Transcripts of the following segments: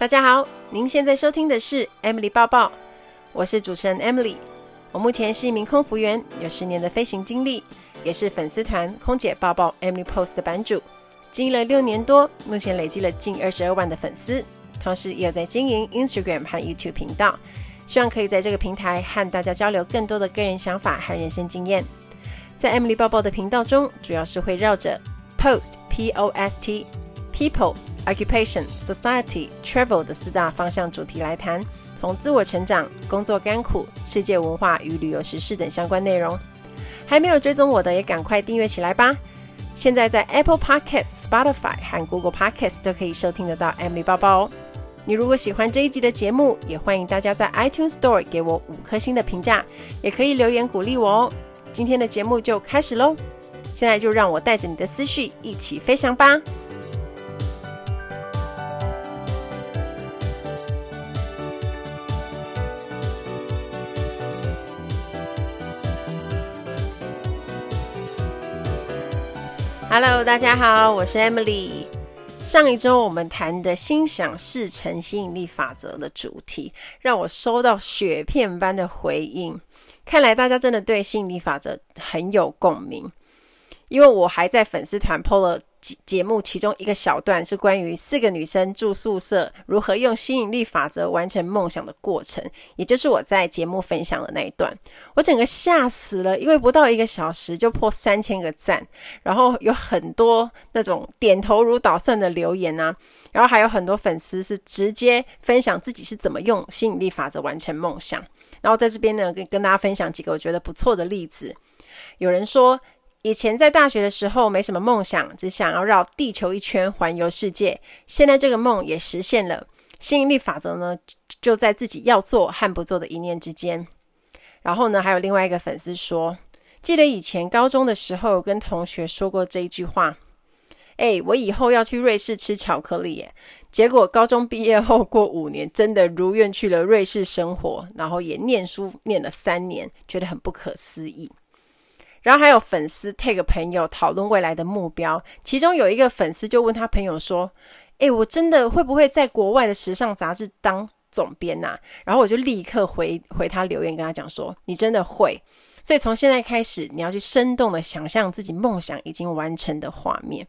大家好，您现在收听的是 Emily 报报，我是主持人 Emily。我目前是一名空服员，有十年的飞行经历，也是粉丝团空姐报报 Emily Post 的版主，经营了六年多，目前累积了近二十二万的粉丝，同时也有在经营 Instagram 和 YouTube 频道，希望可以在这个平台和大家交流更多的个人想法和人生经验。在 Emily 报报的频道中，主要是会绕着 Post P O S T People。Occupation, Society, Travel 的四大方向主题来谈，从自我成长、工作甘苦、世界文化与旅游时事等相关内容。还没有追踪我的，也赶快订阅起来吧！现在在 Apple Podcast、Spotify 和 Google Podcast 都可以收听得到 Emily 报报哦。你如果喜欢这一集的节目，也欢迎大家在 iTunes Store 给我五颗星的评价，也可以留言鼓励我哦。今天的节目就开始喽！现在就让我带着你的思绪一起飞翔吧！Hello，大家好，我是 Emily。上一周我们谈的心想事成吸引力法则的主题，让我收到雪片般的回应。看来大家真的对吸引力法则很有共鸣，因为我还在粉丝团 PO 了。节节目其中一个小段是关于四个女生住宿舍如何用吸引力法则完成梦想的过程，也就是我在节目分享的那一段。我整个吓死了，因为不到一个小时就破三千个赞，然后有很多那种点头如捣蒜的留言啊，然后还有很多粉丝是直接分享自己是怎么用吸引力法则完成梦想。然后在这边呢，跟跟大家分享几个我觉得不错的例子。有人说，以前在大学的时候没什么梦想，只想要绕地球一圈环游世界。现在这个梦也实现了，吸引力法则呢，就在自己要做和不做的一念之间。然后呢，还有另外一个粉丝说，记得以前高中的时候跟同学说过这一句话：“诶，我以后要去瑞士吃巧克力耶。”结果高中毕业后过五年，真的如愿去了瑞士生活，然后也念书念了三年，觉得很不可思议。然后还有粉丝 tag 朋友讨论未来的目标，其中有一个粉丝就问他朋友说：“诶，我真的会不会在国外的时尚杂志当总编呐？”然后我就立刻回回他留言，跟他讲说：“你真的会。”所以从现在开始，你要去生动的想象自己梦想已经完成的画面。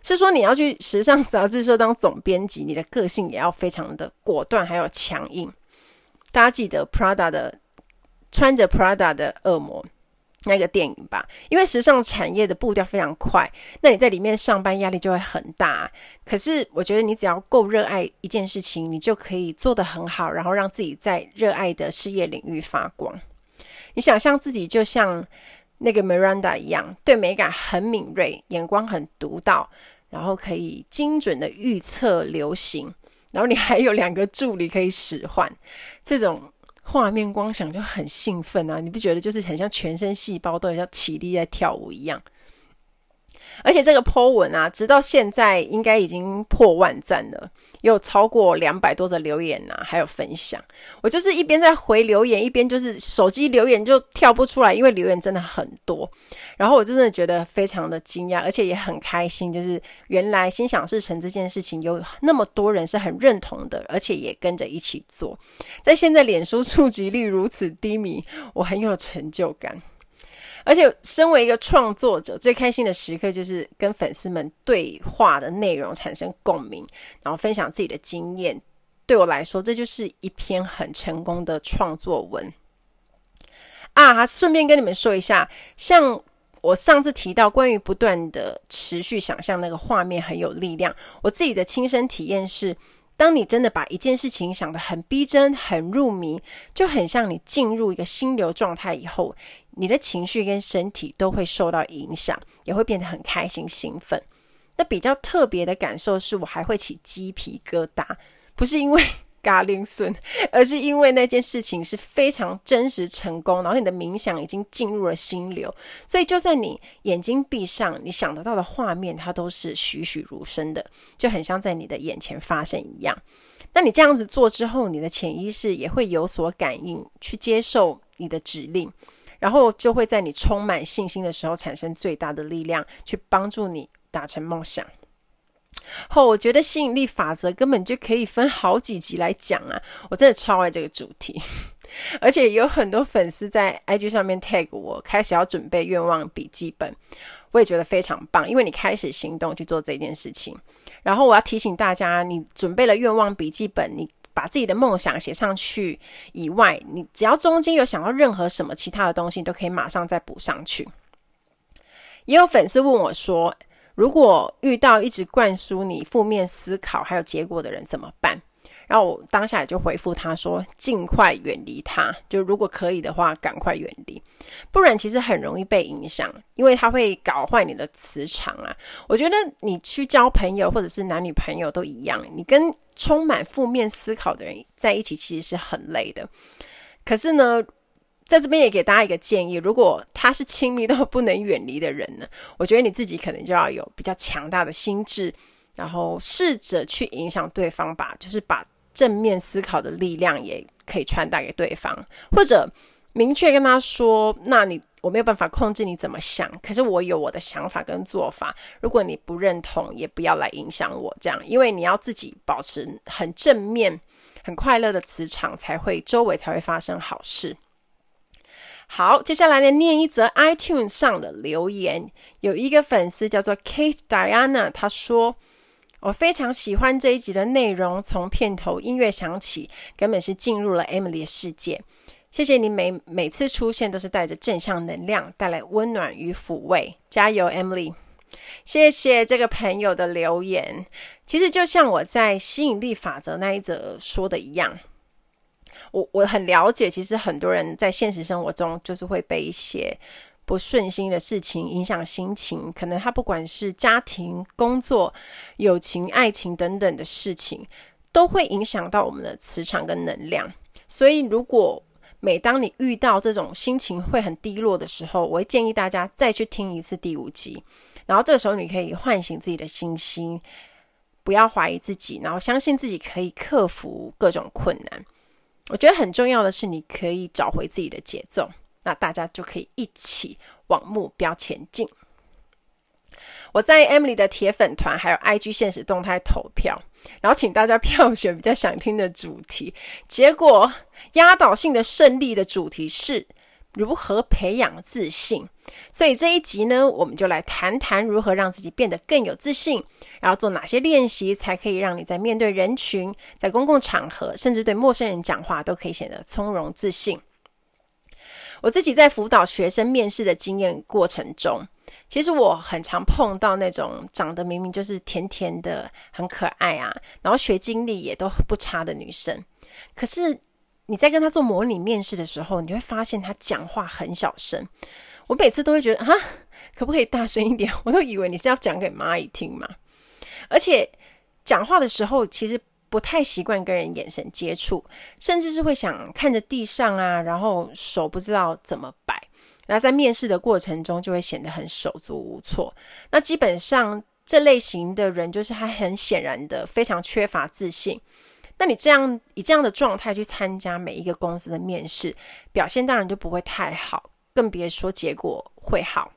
是说你要去时尚杂志社当总编辑，你的个性也要非常的果断，还有强硬。大家记得 Prada 的穿着 Prada 的恶魔。那个电影吧，因为时尚产业的步调非常快，那你在里面上班压力就会很大。可是我觉得你只要够热爱一件事情，你就可以做得很好，然后让自己在热爱的事业领域发光。你想象自己就像那个 Miranda 一样，对美感很敏锐，眼光很独到，然后可以精准的预测流行，然后你还有两个助理可以使唤，这种。画面光想就很兴奋啊！你不觉得就是很像全身细胞都像起立在跳舞一样？而且这个 po 文啊，直到现在应该已经破万赞了，有超过两百多则留言呐、啊，还有分享。我就是一边在回留言，一边就是手机留言就跳不出来，因为留言真的很多。然后我真的觉得非常的惊讶，而且也很开心，就是原来心想事成这件事情有那么多人是很认同的，而且也跟着一起做。在现在脸书触及率如此低迷，我很有成就感。而且，身为一个创作者，最开心的时刻就是跟粉丝们对话的内容产生共鸣，然后分享自己的经验。对我来说，这就是一篇很成功的创作文啊！顺便跟你们说一下，像我上次提到关于不断的持续想象那个画面很有力量，我自己的亲身体验是。当你真的把一件事情想得很逼真、很入迷，就很像你进入一个心流状态以后，你的情绪跟身体都会受到影响，也会变得很开心、兴奋。那比较特别的感受是我还会起鸡皮疙瘩，不是因为。嘎铃笋，而是因为那件事情是非常真实成功，然后你的冥想已经进入了心流，所以就算你眼睛闭上，你想得到的画面，它都是栩栩如生的，就很像在你的眼前发生一样。那你这样子做之后，你的潜意识也会有所感应，去接受你的指令，然后就会在你充满信心的时候产生最大的力量，去帮助你达成梦想。哦，我觉得吸引力法则根本就可以分好几集来讲啊！我真的超爱这个主题，而且有很多粉丝在 IG 上面 tag 我，开始要准备愿望笔记本，我也觉得非常棒，因为你开始行动去做这件事情。然后我要提醒大家，你准备了愿望笔记本，你把自己的梦想写上去以外，你只要中间有想到任何什么其他的东西，都可以马上再补上去。也有粉丝问我说，如果遇到一直灌输你负面思考还有结果的人怎么办？然后我当下也就回复他说：尽快远离他，就如果可以的话，赶快远离，不然其实很容易被影响，因为他会搞坏你的磁场啊。我觉得你去交朋友或者是男女朋友都一样，你跟充满负面思考的人在一起，其实是很累的。可是呢，在这边也给大家一个建议，如果他是亲密到不能远离的人呢，我觉得你自己可能就要有比较强大的心智，然后试着去影响对方吧，就是把正面思考的力量也可以传达给对方，或者明确跟他说：“那你我没有办法控制你怎么想，可是我有我的想法跟做法，如果你不认同，也不要来影响我。”这样，因为你要自己保持很正面、很快乐的磁场，才会周围才会发生好事。好，接下来呢，念一则 iTunes 上的留言。有一个粉丝叫做 Kate Diana，他说：“我非常喜欢这一集的内容，从片头音乐响起，根本是进入了 Emily 的世界。谢谢你每每次出现都是带着正向能量，带来温暖与抚慰。加油，Emily！谢谢这个朋友的留言。其实就像我在吸引力法则那一则说的一样。”我我很了解，其实很多人在现实生活中就是会被一些不顺心的事情影响心情，可能他不管是家庭、工作、友情、爱情等等的事情，都会影响到我们的磁场跟能量。所以，如果每当你遇到这种心情会很低落的时候，我会建议大家再去听一次第五集，然后这个时候你可以唤醒自己的信心，不要怀疑自己，然后相信自己可以克服各种困难。我觉得很重要的是，你可以找回自己的节奏，那大家就可以一起往目标前进。我在 Emily 的铁粉团还有 IG 现实动态投票，然后请大家票选比较想听的主题，结果压倒性的胜利的主题是如何培养自信。所以这一集呢，我们就来谈谈如何让自己变得更有自信，然后做哪些练习，才可以让你在面对人群、在公共场合，甚至对陌生人讲话，都可以显得从容自信。我自己在辅导学生面试的经验过程中，其实我很常碰到那种长得明明就是甜甜的、很可爱啊，然后学经历也都不差的女生，可是你在跟她做模拟面试的时候，你会发现她讲话很小声。我每次都会觉得，啊，可不可以大声一点？我都以为你是要讲给蚂蚁听嘛。而且讲话的时候，其实不太习惯跟人眼神接触，甚至是会想看着地上啊，然后手不知道怎么摆。然后在面试的过程中，就会显得很手足无措。那基本上这类型的人，就是他很显然的非常缺乏自信。那你这样以这样的状态去参加每一个公司的面试，表现当然就不会太好。更别说结果会好。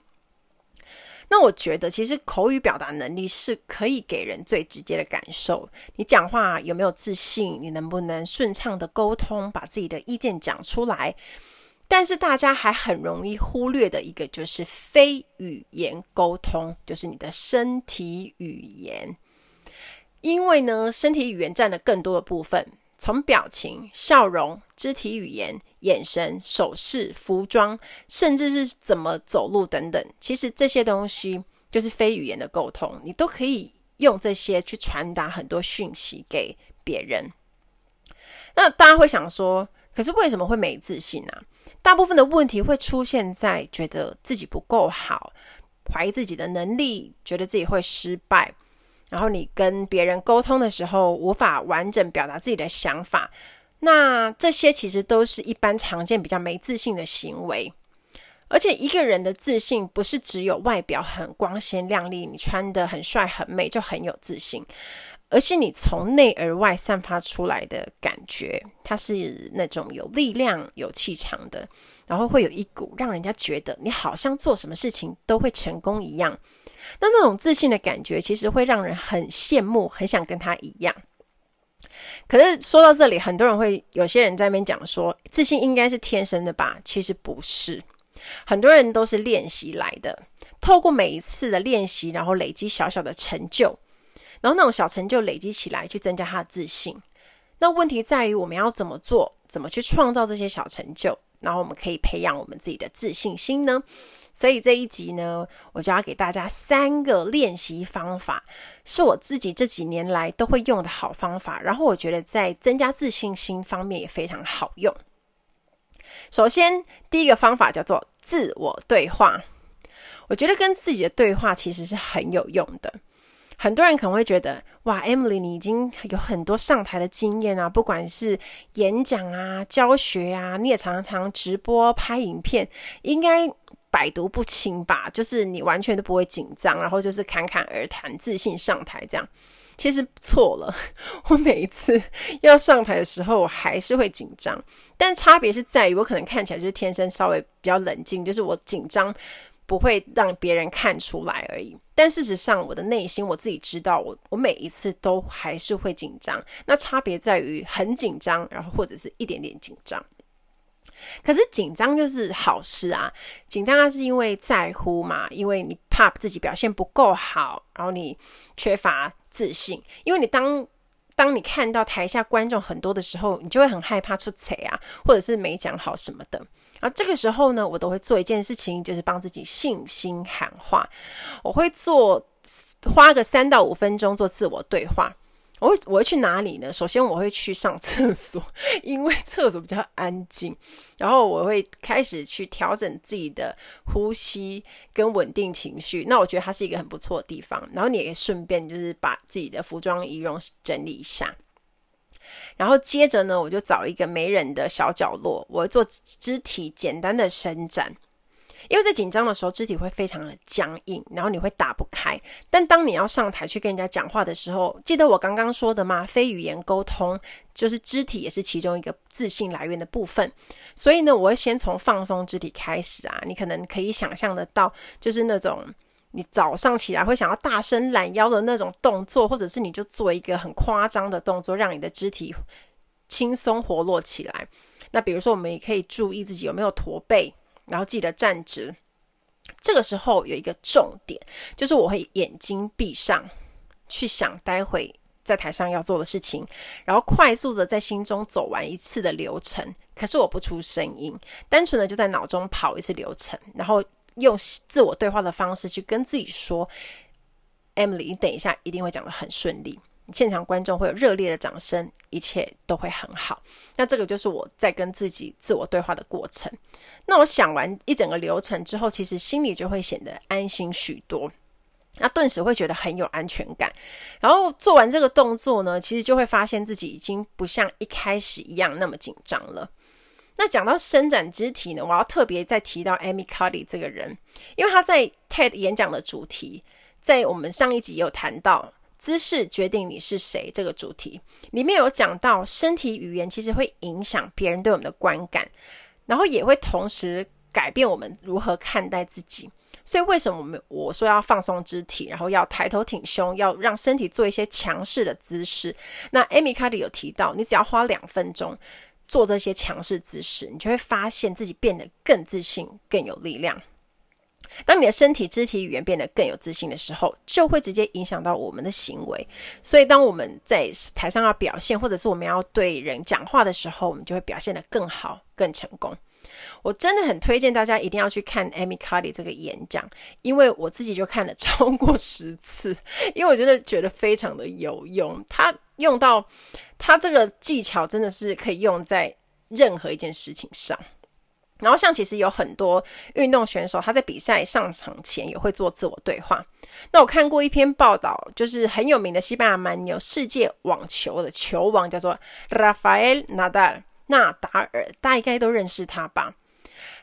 那我觉得，其实口语表达能力是可以给人最直接的感受。你讲话有没有自信？你能不能顺畅的沟通，把自己的意见讲出来？但是大家还很容易忽略的一个，就是非语言沟通，就是你的身体语言。因为呢，身体语言占了更多的部分。从表情、笑容、肢体语言、眼神、手势、服装，甚至是怎么走路等等，其实这些东西就是非语言的沟通，你都可以用这些去传达很多讯息给别人。那大家会想说，可是为什么会没自信呢？大部分的问题会出现在觉得自己不够好，怀疑自己的能力，觉得自己会失败。然后你跟别人沟通的时候，无法完整表达自己的想法，那这些其实都是一般常见比较没自信的行为。而且一个人的自信不是只有外表很光鲜亮丽，你穿得很帅很美就很有自信，而是你从内而外散发出来的感觉，它是那种有力量、有气场的，然后会有一股让人家觉得你好像做什么事情都会成功一样。那那种自信的感觉，其实会让人很羡慕，很想跟他一样。可是说到这里，很多人会有些人在那边讲说，自信应该是天生的吧？其实不是，很多人都是练习来的。透过每一次的练习，然后累积小小的成就，然后那种小成就累积起来，去增加他的自信。那问题在于我们要怎么做，怎么去创造这些小成就，然后我们可以培养我们自己的自信心呢？所以这一集呢，我就要给大家三个练习方法，是我自己这几年来都会用的好方法，然后我觉得在增加自信心方面也非常好用。首先，第一个方法叫做自我对话。我觉得跟自己的对话其实是很有用的。很多人可能会觉得，哇，Emily，你已经有很多上台的经验啊，不管是演讲啊、教学啊，你也常常直播、拍影片，应该百毒不侵吧？就是你完全都不会紧张，然后就是侃侃而谈、自信上台这样。其实错了，我每一次要上台的时候，我还是会紧张，但差别是在于，我可能看起来就是天生稍微比较冷静，就是我紧张。不会让别人看出来而已，但事实上，我的内心我自己知道我，我每一次都还是会紧张。那差别在于很紧张，然后或者是一点点紧张。可是紧张就是好事啊，紧张它是因为在乎嘛，因为你怕自己表现不够好，然后你缺乏自信，因为你当。当你看到台下观众很多的时候，你就会很害怕出彩啊，或者是没讲好什么的。然后这个时候呢，我都会做一件事情，就是帮自己信心喊话。我会做，花个三到五分钟做自我对话。我会我会去哪里呢？首先我会去上厕所，因为厕所比较安静。然后我会开始去调整自己的呼吸跟稳定情绪。那我觉得它是一个很不错的地方。然后你也可以顺便就是把自己的服装仪容整理一下。然后接着呢，我就找一个没人的小角落，我做肢体简单的伸展。因为在紧张的时候，肢体会非常的僵硬，然后你会打不开。但当你要上台去跟人家讲话的时候，记得我刚刚说的吗？非语言沟通就是肢体也是其中一个自信来源的部分。所以呢，我会先从放松肢体开始啊。你可能可以想象得到，就是那种你早上起来会想要大伸懒腰的那种动作，或者是你就做一个很夸张的动作，让你的肢体轻松活络起来。那比如说，我们也可以注意自己有没有驼背。然后记得站直，这个时候有一个重点，就是我会眼睛闭上，去想待会在台上要做的事情，然后快速的在心中走完一次的流程。可是我不出声音，单纯的就在脑中跑一次流程，然后用自我对话的方式去跟自己说：“Emily，你等一下一定会讲的很顺利。”现场观众会有热烈的掌声，一切都会很好。那这个就是我在跟自己自我对话的过程。那我想完一整个流程之后，其实心里就会显得安心许多。那顿时会觉得很有安全感。然后做完这个动作呢，其实就会发现自己已经不像一开始一样那么紧张了。那讲到伸展肢体呢，我要特别再提到 Amy Cuddy 这个人，因为他在 TED 演讲的主题，在我们上一集有谈到。姿势决定你是谁这个主题里面有讲到，身体语言其实会影响别人对我们的观感，然后也会同时改变我们如何看待自己。所以为什么我们我说要放松肢体，然后要抬头挺胸，要让身体做一些强势的姿势？那 Amy Cuddy 有提到，你只要花两分钟做这些强势姿势，你就会发现自己变得更自信、更有力量。当你的身体肢体语言变得更有自信的时候，就会直接影响到我们的行为。所以，当我们在台上要表现，或者是我们要对人讲话的时候，我们就会表现得更好、更成功。我真的很推荐大家一定要去看 Amy Cuddy 这个演讲，因为我自己就看了超过十次，因为我真的觉得非常的有用。他用到他这个技巧，真的是可以用在任何一件事情上。然后，像其实有很多运动选手，他在比赛上场前也会做自我对话。那我看过一篇报道，就是很有名的西班牙蛮牛，世界网球的球王，叫做 Rafael Nadal，纳达尔，大概都认识他吧？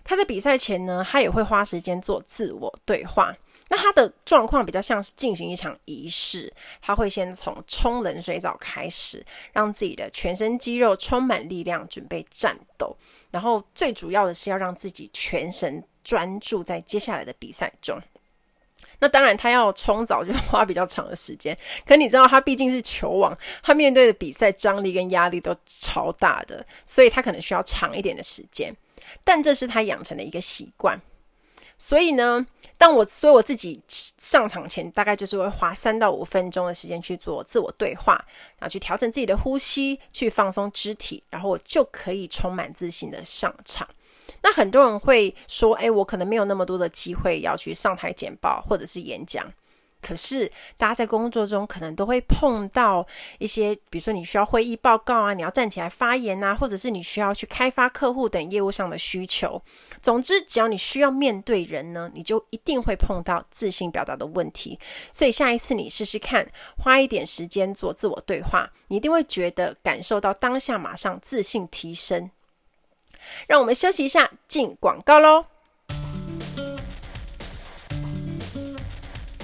他在比赛前呢，他也会花时间做自我对话，那他的状况比较像是进行一场仪式，他会先从冲冷水澡开始，让自己的全身肌肉充满力量，准备战斗。然后最主要的是要让自己全神专注在接下来的比赛中。那当然，他要冲澡就花比较长的时间。可你知道，他毕竟是球王，他面对的比赛张力跟压力都超大的，所以他可能需要长一点的时间。但这是他养成的一个习惯。所以呢，当我所以我自己上场前，大概就是会花三到五分钟的时间去做自我对话，然后去调整自己的呼吸，去放松肢体，然后我就可以充满自信的上场。那很多人会说：“诶，我可能没有那么多的机会要去上台简报或者是演讲。”可是大家在工作中可能都会碰到一些，比如说你需要会议报告啊，你要站起来发言啊，或者是你需要去开发客户等业务上的需求。总之，只要你需要面对人呢，你就一定会碰到自信表达的问题。所以下一次你试试看，花一点时间做自我对话，你一定会觉得感受到当下马上自信提升。让我们休息一下，进广告喽。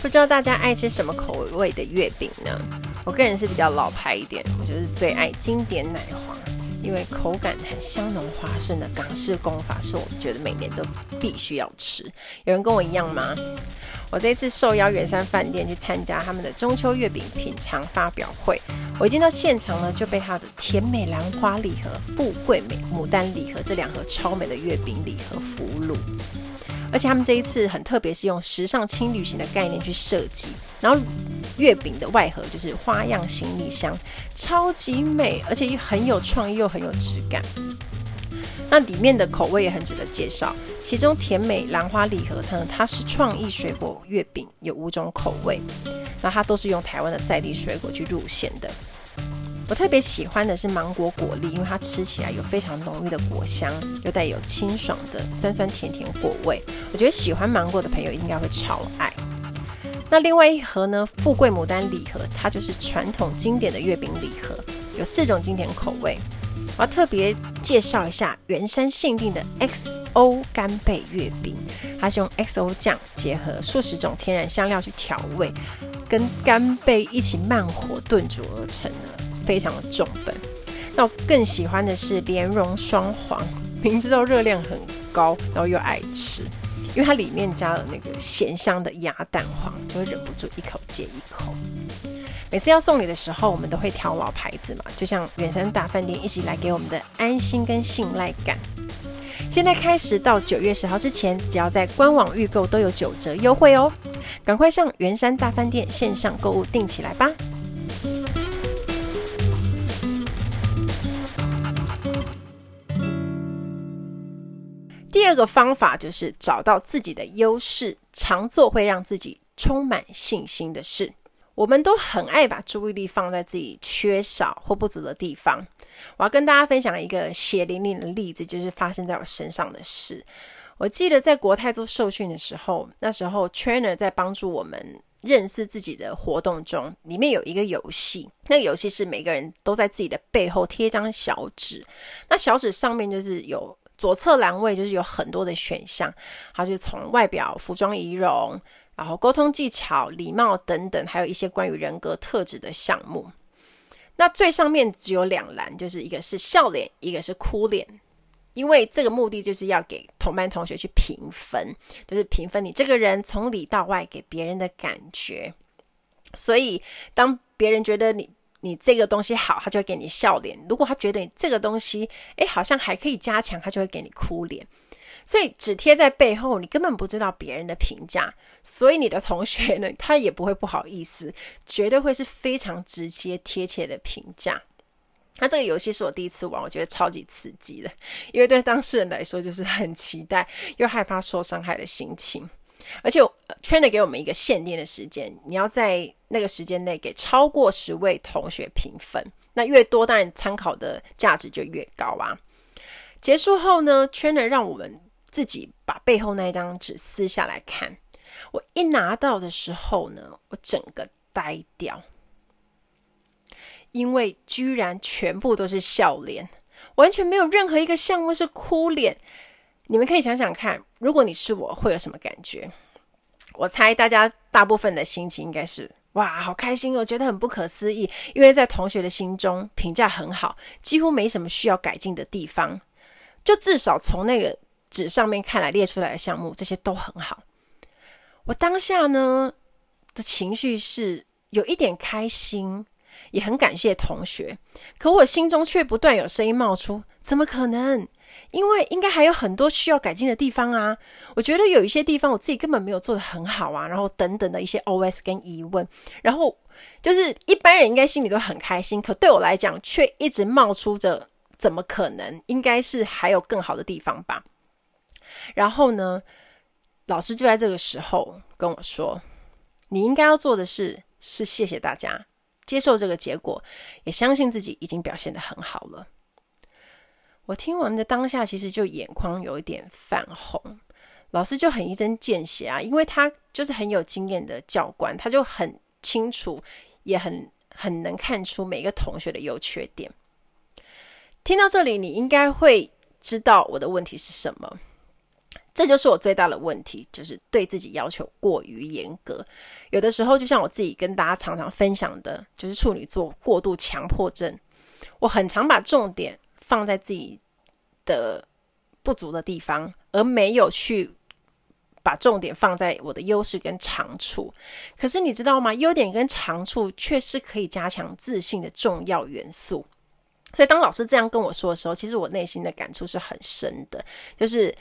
不知道大家爱吃什么口味的月饼呢？我个人是比较老牌一点，我就是最爱经典奶黄，因为口感很香浓滑顺的港式工法，是我觉得每年都必须要吃。有人跟我一样吗？我这次受邀圆山饭店去参加他们的中秋月饼品尝发表会，我一进到现场呢，就被他的甜美兰花礼盒、富贵美牡丹礼盒这两盒超美的月饼礼盒俘虏。而且他们这一次很特别，是用时尚轻旅行的概念去设计，然后月饼的外盒就是花样行李箱，超级美，而且又很有创意又很有质感。那里面的口味也很值得介绍，其中甜美兰花礼盒它它是创意水果月饼，有五种口味，那它都是用台湾的在地水果去入馅的。我特别喜欢的是芒果果粒，因为它吃起来有非常浓郁的果香，又带有清爽的酸酸甜甜果味。我觉得喜欢芒果的朋友应该会超爱。那另外一盒呢，富贵牡丹礼盒，它就是传统经典的月饼礼盒，有四种经典口味。我要特别介绍一下圆山限定的 XO 干贝月饼，它是用 XO 酱结合数十种天然香料去调味，跟干贝一起慢火炖煮而成的。非常的重本，那我更喜欢的是莲蓉双黄，明知道热量很高，然后又爱吃，因为它里面加了那个咸香的鸭蛋黄，就会忍不住一口接一口。每次要送礼的时候，我们都会挑老牌子嘛，就像圆山大饭店一直来给我们的安心跟信赖感。现在开始到九月十号之前，只要在官网预购都有九折优惠哦，赶快上圆山大饭店线上购物订起来吧。第二个方法就是找到自己的优势，常做会让自己充满信心的事。我们都很爱把注意力放在自己缺少或不足的地方。我要跟大家分享一个血淋淋的例子，就是发生在我身上的事。我记得在国泰做受训的时候，那时候 trainer 在帮助我们认识自己的活动中，里面有一个游戏。那个游戏是每个人都在自己的背后贴一张小纸，那小纸上面就是有。左侧栏位就是有很多的选项，它就从外表、服装仪容，然后沟通技巧、礼貌等等，还有一些关于人格特质的项目。那最上面只有两栏，就是一个是笑脸，一个是哭脸。因为这个目的就是要给同班同学去评分，就是评分你这个人从里到外给别人的感觉。所以当别人觉得你你这个东西好，他就会给你笑脸；如果他觉得你这个东西，诶，好像还可以加强，他就会给你哭脸。所以只贴在背后，你根本不知道别人的评价，所以你的同学呢，他也不会不好意思，绝对会是非常直接贴切的评价。那这个游戏是我第一次玩，我觉得超级刺激的，因为对当事人来说，就是很期待又害怕受伤害的心情。而且，trainer 给我们一个限定的时间，你要在那个时间内给超过十位同学评分。那越多，当然参考的价值就越高啊。结束后呢，trainer 让我们自己把背后那一张纸撕下来看。我一拿到的时候呢，我整个呆掉，因为居然全部都是笑脸，完全没有任何一个项目是哭脸。你们可以想想看，如果你是我，会有什么感觉？我猜大家大部分的心情应该是哇，好开心我，觉得很不可思议，因为在同学的心中评价很好，几乎没什么需要改进的地方，就至少从那个纸上面看来列出来的项目，这些都很好。我当下呢的情绪是有一点开心，也很感谢同学，可我心中却不断有声音冒出：怎么可能？因为应该还有很多需要改进的地方啊！我觉得有一些地方我自己根本没有做的很好啊，然后等等的一些 OS 跟疑问，然后就是一般人应该心里都很开心，可对我来讲却一直冒出着怎么可能？应该是还有更好的地方吧。然后呢，老师就在这个时候跟我说：“你应该要做的事是谢谢大家，接受这个结果，也相信自己已经表现的很好了。”我听完的当下，其实就眼眶有一点泛红。老师就很一针见血啊，因为他就是很有经验的教官，他就很清楚，也很很能看出每个同学的优缺点。听到这里，你应该会知道我的问题是什么。这就是我最大的问题，就是对自己要求过于严格。有的时候，就像我自己跟大家常常分享的，就是处女座过度强迫症。我很常把重点。放在自己的不足的地方，而没有去把重点放在我的优势跟长处。可是你知道吗？优点跟长处却是可以加强自信的重要元素。所以当老师这样跟我说的时候，其实我内心的感触是很深的，就是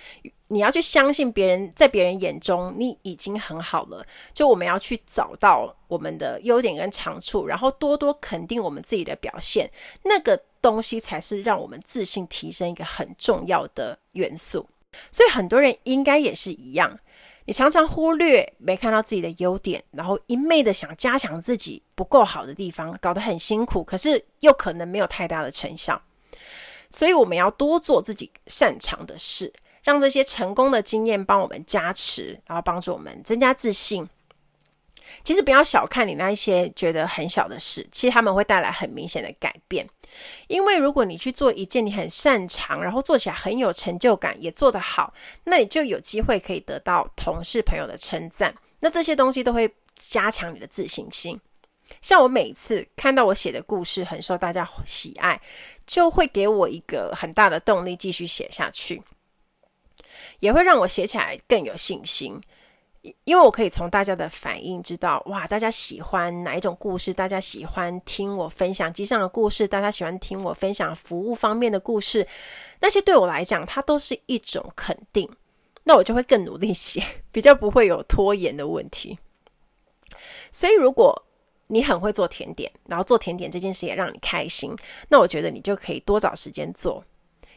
你要去相信别人，在别人眼中你已经很好了。就我们要去找到我们的优点跟长处，然后多多肯定我们自己的表现。那个。东西才是让我们自信提升一个很重要的元素，所以很多人应该也是一样。你常常忽略没看到自己的优点，然后一昧的想加强自己不够好的地方，搞得很辛苦，可是又可能没有太大的成效。所以我们要多做自己擅长的事，让这些成功的经验帮我们加持，然后帮助我们增加自信。其实不要小看你那一些觉得很小的事，其实他们会带来很明显的改变。因为如果你去做一件你很擅长，然后做起来很有成就感，也做得好，那你就有机会可以得到同事朋友的称赞。那这些东西都会加强你的自信心。像我每次看到我写的故事很受大家喜爱，就会给我一个很大的动力继续写下去，也会让我写起来更有信心。因为我可以从大家的反应知道，哇，大家喜欢哪一种故事？大家喜欢听我分享机上的故事，大家喜欢听我分享服务方面的故事，那些对我来讲，它都是一种肯定。那我就会更努力写，比较不会有拖延的问题。所以，如果你很会做甜点，然后做甜点这件事也让你开心，那我觉得你就可以多找时间做。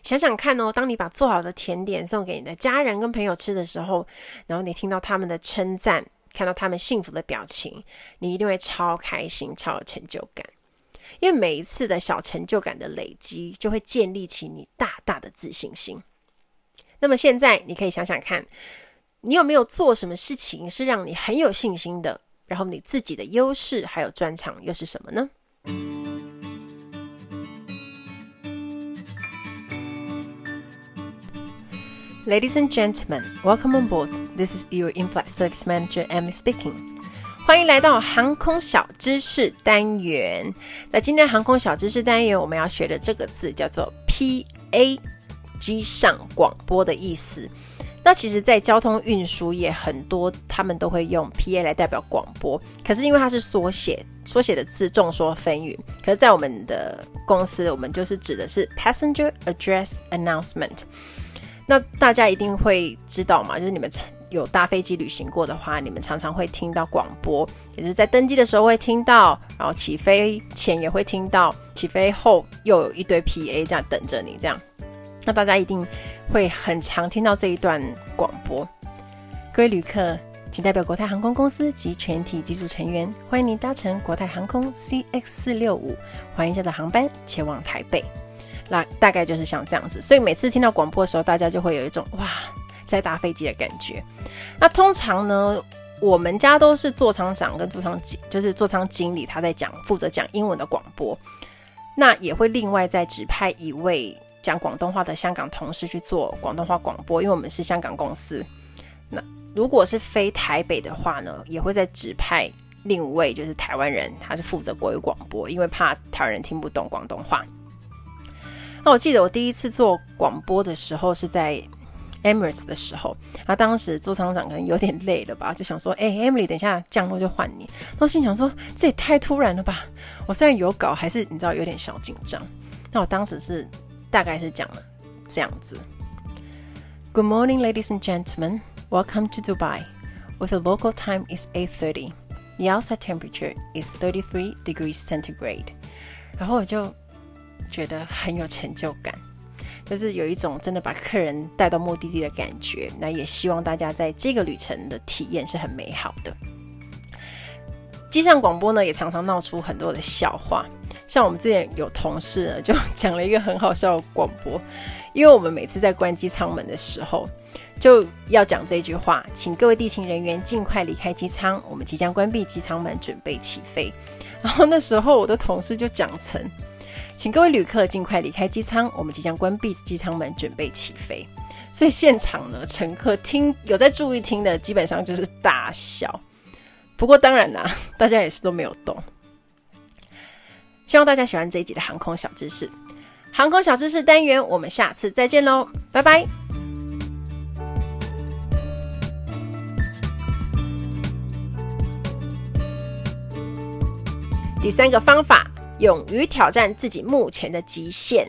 想想看哦，当你把做好的甜点送给你的家人跟朋友吃的时候，然后你听到他们的称赞，看到他们幸福的表情，你一定会超开心、超有成就感。因为每一次的小成就感的累积，就会建立起你大大的自信心。那么现在你可以想想看，你有没有做什么事情是让你很有信心的？然后你自己的优势还有专长又是什么呢？Ladies and gentlemen, welcome on board. This is your in-flight service manager, Emily speaking. 欢迎来到航空小知识单元。在今天航空小知识单元，我们要学的这个字叫做 PA，机上广播的意思。那其实，在交通运输业很多，他们都会用 PA 来代表广播。可是因为它是缩写，缩写的字众说纷纭。可是，在我们的公司，我们就是指的是 Passenger Address Announcement。那大家一定会知道嘛，就是你们有搭飞机旅行过的话，你们常常会听到广播，也就是在登机的时候会听到，然后起飞前也会听到，起飞后又有一堆 PA 这样等着你这样。那大家一定会很常听到这一段广播。各位旅客，请代表国泰航空公司及全体机组成员，欢迎您搭乘国泰航空 CX 四六五欢迎下的航班前往台北。那大概就是像这样子，所以每次听到广播的时候，大家就会有一种哇，在搭飞机的感觉。那通常呢，我们家都是座舱长跟座舱经，就是座舱经理他在讲，负责讲英文的广播。那也会另外再指派一位讲广东话的香港同事去做广东话广播，因为我们是香港公司。那如果是飞台北的话呢，也会再指派另一位就是台湾人，他是负责国语广播，因为怕台湾人听不懂广东话。那我记得我第一次做广播的时候是在 Emirates 的时候，然后当时座舱长可能有点累了吧，就想说：“哎，Emily，等一下降落就换你。”那我心想说：“这也太突然了吧！”我虽然有稿，还是你知道有点小紧张。那我当时是大概是讲了这样子：“Good morning, ladies and gentlemen. Welcome to Dubai. With the local time is 8:30. The outside temperature is 33 degrees centigrade.” 然后我就觉得很有成就感。就是有一种真的把客人带到目的地的感觉，那也希望大家在这个旅程的体验是很美好的。机上广播呢，也常常闹出很多的笑话，像我们之前有同事呢，就 讲了一个很好笑的广播，因为我们每次在关机舱门的时候，就要讲这句话，请各位地勤人员尽快离开机舱，我们即将关闭机舱门，准备起飞。然后那时候我的同事就讲成。请各位旅客尽快离开机舱，我们即将关闭机舱门，准备起飞。所以现场呢，乘客听有在注意听的，基本上就是大笑。不过当然啦，大家也是都没有动。希望大家喜欢这一集的航空小知识。航空小知识单元，我们下次再见喽，拜拜。第三个方法。勇于挑战自己目前的极限。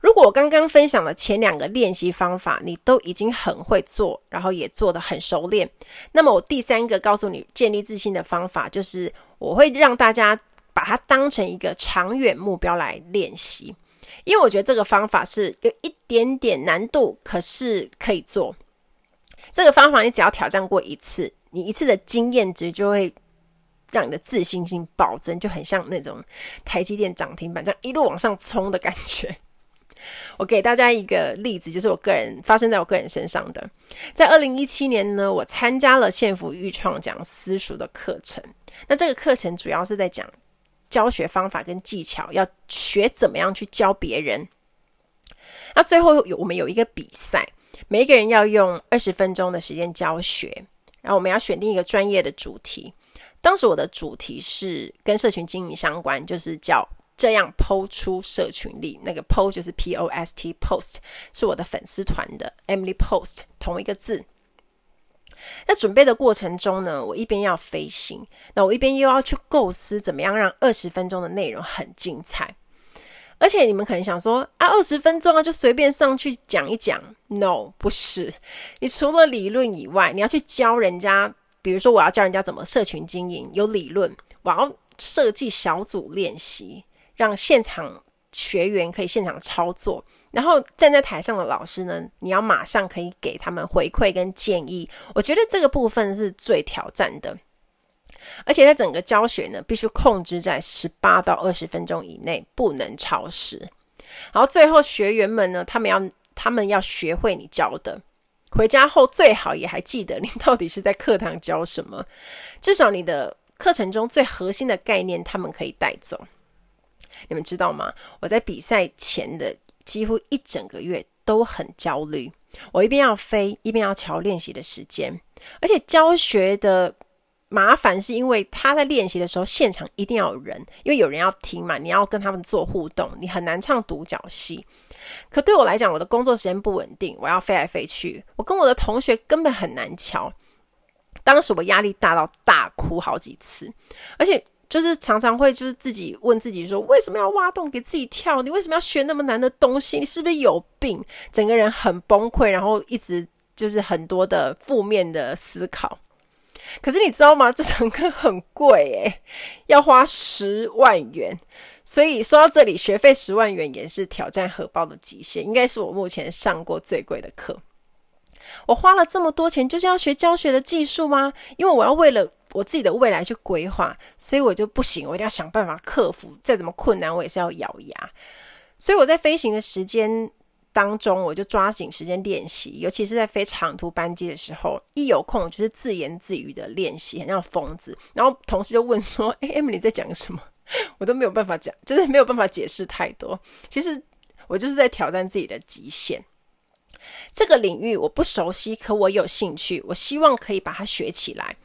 如果我刚刚分享的前两个练习方法，你都已经很会做，然后也做得很熟练，那么我第三个告诉你建立自信的方法，就是我会让大家把它当成一个长远目标来练习。因为我觉得这个方法是有一点点难度，可是可以做。这个方法你只要挑战过一次，你一次的经验值就会。让你的自信心暴增，就很像那种台积电涨停板这样一路往上冲的感觉。我给大家一个例子，就是我个人发生在我个人身上的。在二零一七年呢，我参加了县府预创讲私塾的课程。那这个课程主要是在讲教学方法跟技巧，要学怎么样去教别人。那最后有我们有一个比赛，每一个人要用二十分钟的时间教学，然后我们要选定一个专业的主题。当时我的主题是跟社群经营相关，就是叫这样抛出社群力。那个 PO 就是 P O S T Post，是我的粉丝团的 Emily Post 同一个字。在准备的过程中呢，我一边要飞行，那我一边又要去构思怎么样让二十分钟的内容很精彩。而且你们可能想说啊，二十分钟啊，就随便上去讲一讲。No，不是。你除了理论以外，你要去教人家。比如说，我要教人家怎么社群经营，有理论；我要设计小组练习，让现场学员可以现场操作。然后站在台上的老师呢，你要马上可以给他们回馈跟建议。我觉得这个部分是最挑战的，而且在整个教学呢，必须控制在十八到二十分钟以内，不能超时。然后最后学员们呢，他们要他们要学会你教的。回家后最好也还记得你到底是在课堂教什么，至少你的课程中最核心的概念他们可以带走。你们知道吗？我在比赛前的几乎一整个月都很焦虑，我一边要飞，一边要调练习的时间，而且教学的麻烦是因为他在练习的时候现场一定要有人，因为有人要听嘛，你要跟他们做互动，你很难唱独角戏。可对我来讲，我的工作时间不稳定，我要飞来飞去，我跟我的同学根本很难瞧。当时我压力大到大哭好几次，而且就是常常会就是自己问自己说：为什么要挖洞给自己跳？你为什么要学那么难的东西？你是不是有病？整个人很崩溃，然后一直就是很多的负面的思考。可是你知道吗？这堂课很贵诶，要花十万元。所以说到这里，学费十万元也是挑战荷包的极限，应该是我目前上过最贵的课。我花了这么多钱，就是要学教学的技术吗？因为我要为了我自己的未来去规划，所以我就不行，我一定要想办法克服，再怎么困难，我也是要咬牙。所以我在飞行的时间当中，我就抓紧时间练习，尤其是在飞长途班机的时候，一有空就是自言自语的练习，很像疯子。然后同事就问说：“哎，Emily 在讲什么？” 我都没有办法讲，就是没有办法解释太多。其实我就是在挑战自己的极限。这个领域我不熟悉，可我有兴趣，我希望可以把它学起来。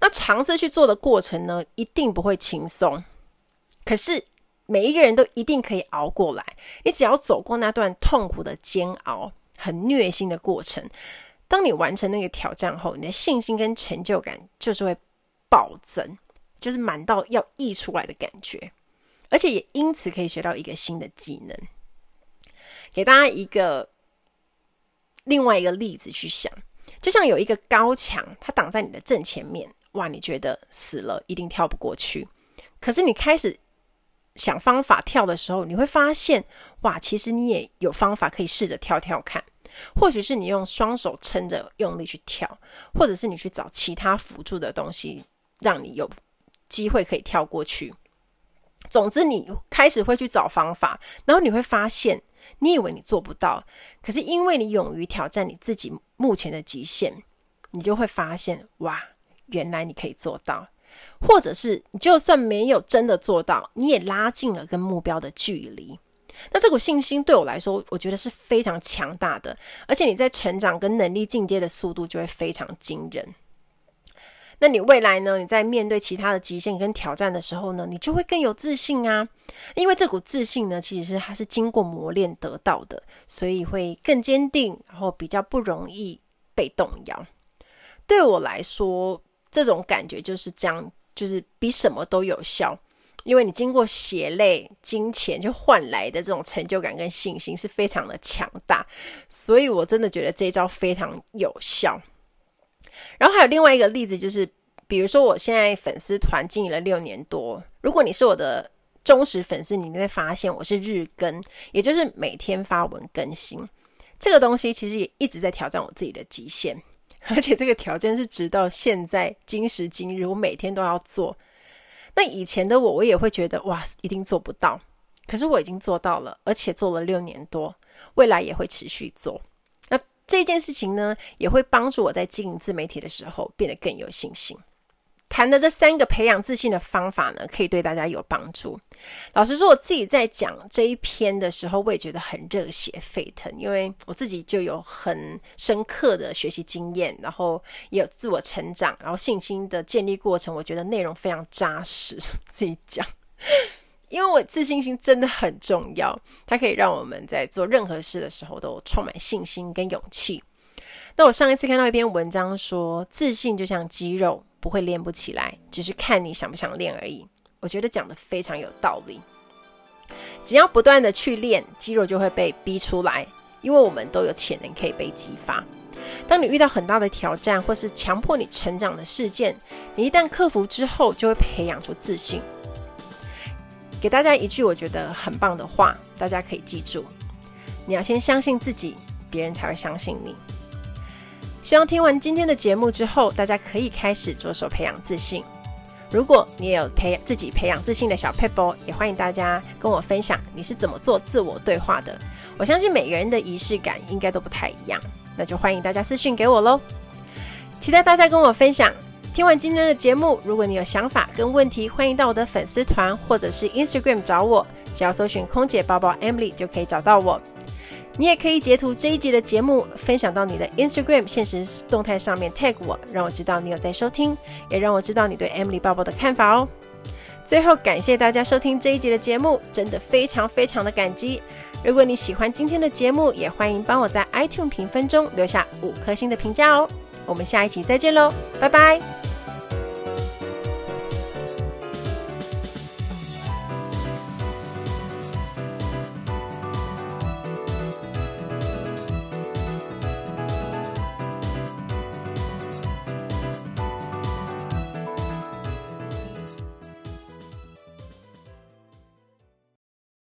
那尝试去做的过程呢，一定不会轻松。可是每一个人都一定可以熬过来。你只要走过那段痛苦的煎熬、很虐心的过程，当你完成那个挑战后，你的信心跟成就感就是会暴增，就是满到要溢出来的感觉。而且也因此可以学到一个新的技能。给大家一个另外一个例子去想，就像有一个高墙，它挡在你的正前面，哇，你觉得死了一定跳不过去。可是你开始想方法跳的时候，你会发现，哇，其实你也有方法可以试着跳跳看。或许是你用双手撑着用力去跳，或者是你去找其他辅助的东西，让你有机会可以跳过去。总之，你开始会去找方法，然后你会发现。你以为你做不到，可是因为你勇于挑战你自己目前的极限，你就会发现，哇，原来你可以做到。或者是你就算没有真的做到，你也拉近了跟目标的距离。那这股信心对我来说，我觉得是非常强大的，而且你在成长跟能力进阶的速度就会非常惊人。那你未来呢？你在面对其他的极限跟挑战的时候呢，你就会更有自信啊！因为这股自信呢，其实是它是经过磨练得到的，所以会更坚定，然后比较不容易被动摇。对我来说，这种感觉就是这样，就是比什么都有效。因为你经过血泪、金钱就换来的这种成就感跟信心是非常的强大，所以我真的觉得这一招非常有效。然后还有另外一个例子，就是比如说我现在粉丝团经营了六年多，如果你是我的忠实粉丝，你会发现我是日更，也就是每天发文更新。这个东西其实也一直在挑战我自己的极限，而且这个条件是直到现在今时今日，我每天都要做。那以前的我，我也会觉得哇，一定做不到。可是我已经做到了，而且做了六年多，未来也会持续做。那这件事情呢，也会帮助我在经营自媒体的时候变得更有信心。谈的这三个培养自信的方法呢，可以对大家有帮助。老实说，我自己在讲这一篇的时候，我也觉得很热血沸腾，因为我自己就有很深刻的学习经验，然后也有自我成长，然后信心的建立过程，我觉得内容非常扎实。自己讲。因为我自信心真的很重要，它可以让我们在做任何事的时候都充满信心跟勇气。那我上一次看到一篇文章说，自信就像肌肉，不会练不起来，只是看你想不想练而已。我觉得讲得非常有道理。只要不断的去练，肌肉就会被逼出来，因为我们都有潜能可以被激发。当你遇到很大的挑战或是强迫你成长的事件，你一旦克服之后，就会培养出自信。给大家一句我觉得很棒的话，大家可以记住：你要先相信自己，别人才会相信你。希望听完今天的节目之后，大家可以开始着手培养自信。如果你也有培养自己培养自信的小撇步，也欢迎大家跟我分享你是怎么做自我对话的。我相信每个人的仪式感应该都不太一样，那就欢迎大家私讯给我喽。期待大家跟我分享。听完今天的节目，如果你有想法跟问题，欢迎到我的粉丝团或者是 Instagram 找我，只要搜寻“空姐包包 Emily” 就可以找到我。你也可以截图这一集的节目，分享到你的 Instagram 现实动态上面 tag 我，让我知道你有在收听，也让我知道你对 Emily 报报的看法哦。最后，感谢大家收听这一集的节目，真的非常非常的感激。如果你喜欢今天的节目，也欢迎帮我在 iTunes 评分中留下五颗星的评价哦。我们下一期再见喽，拜拜。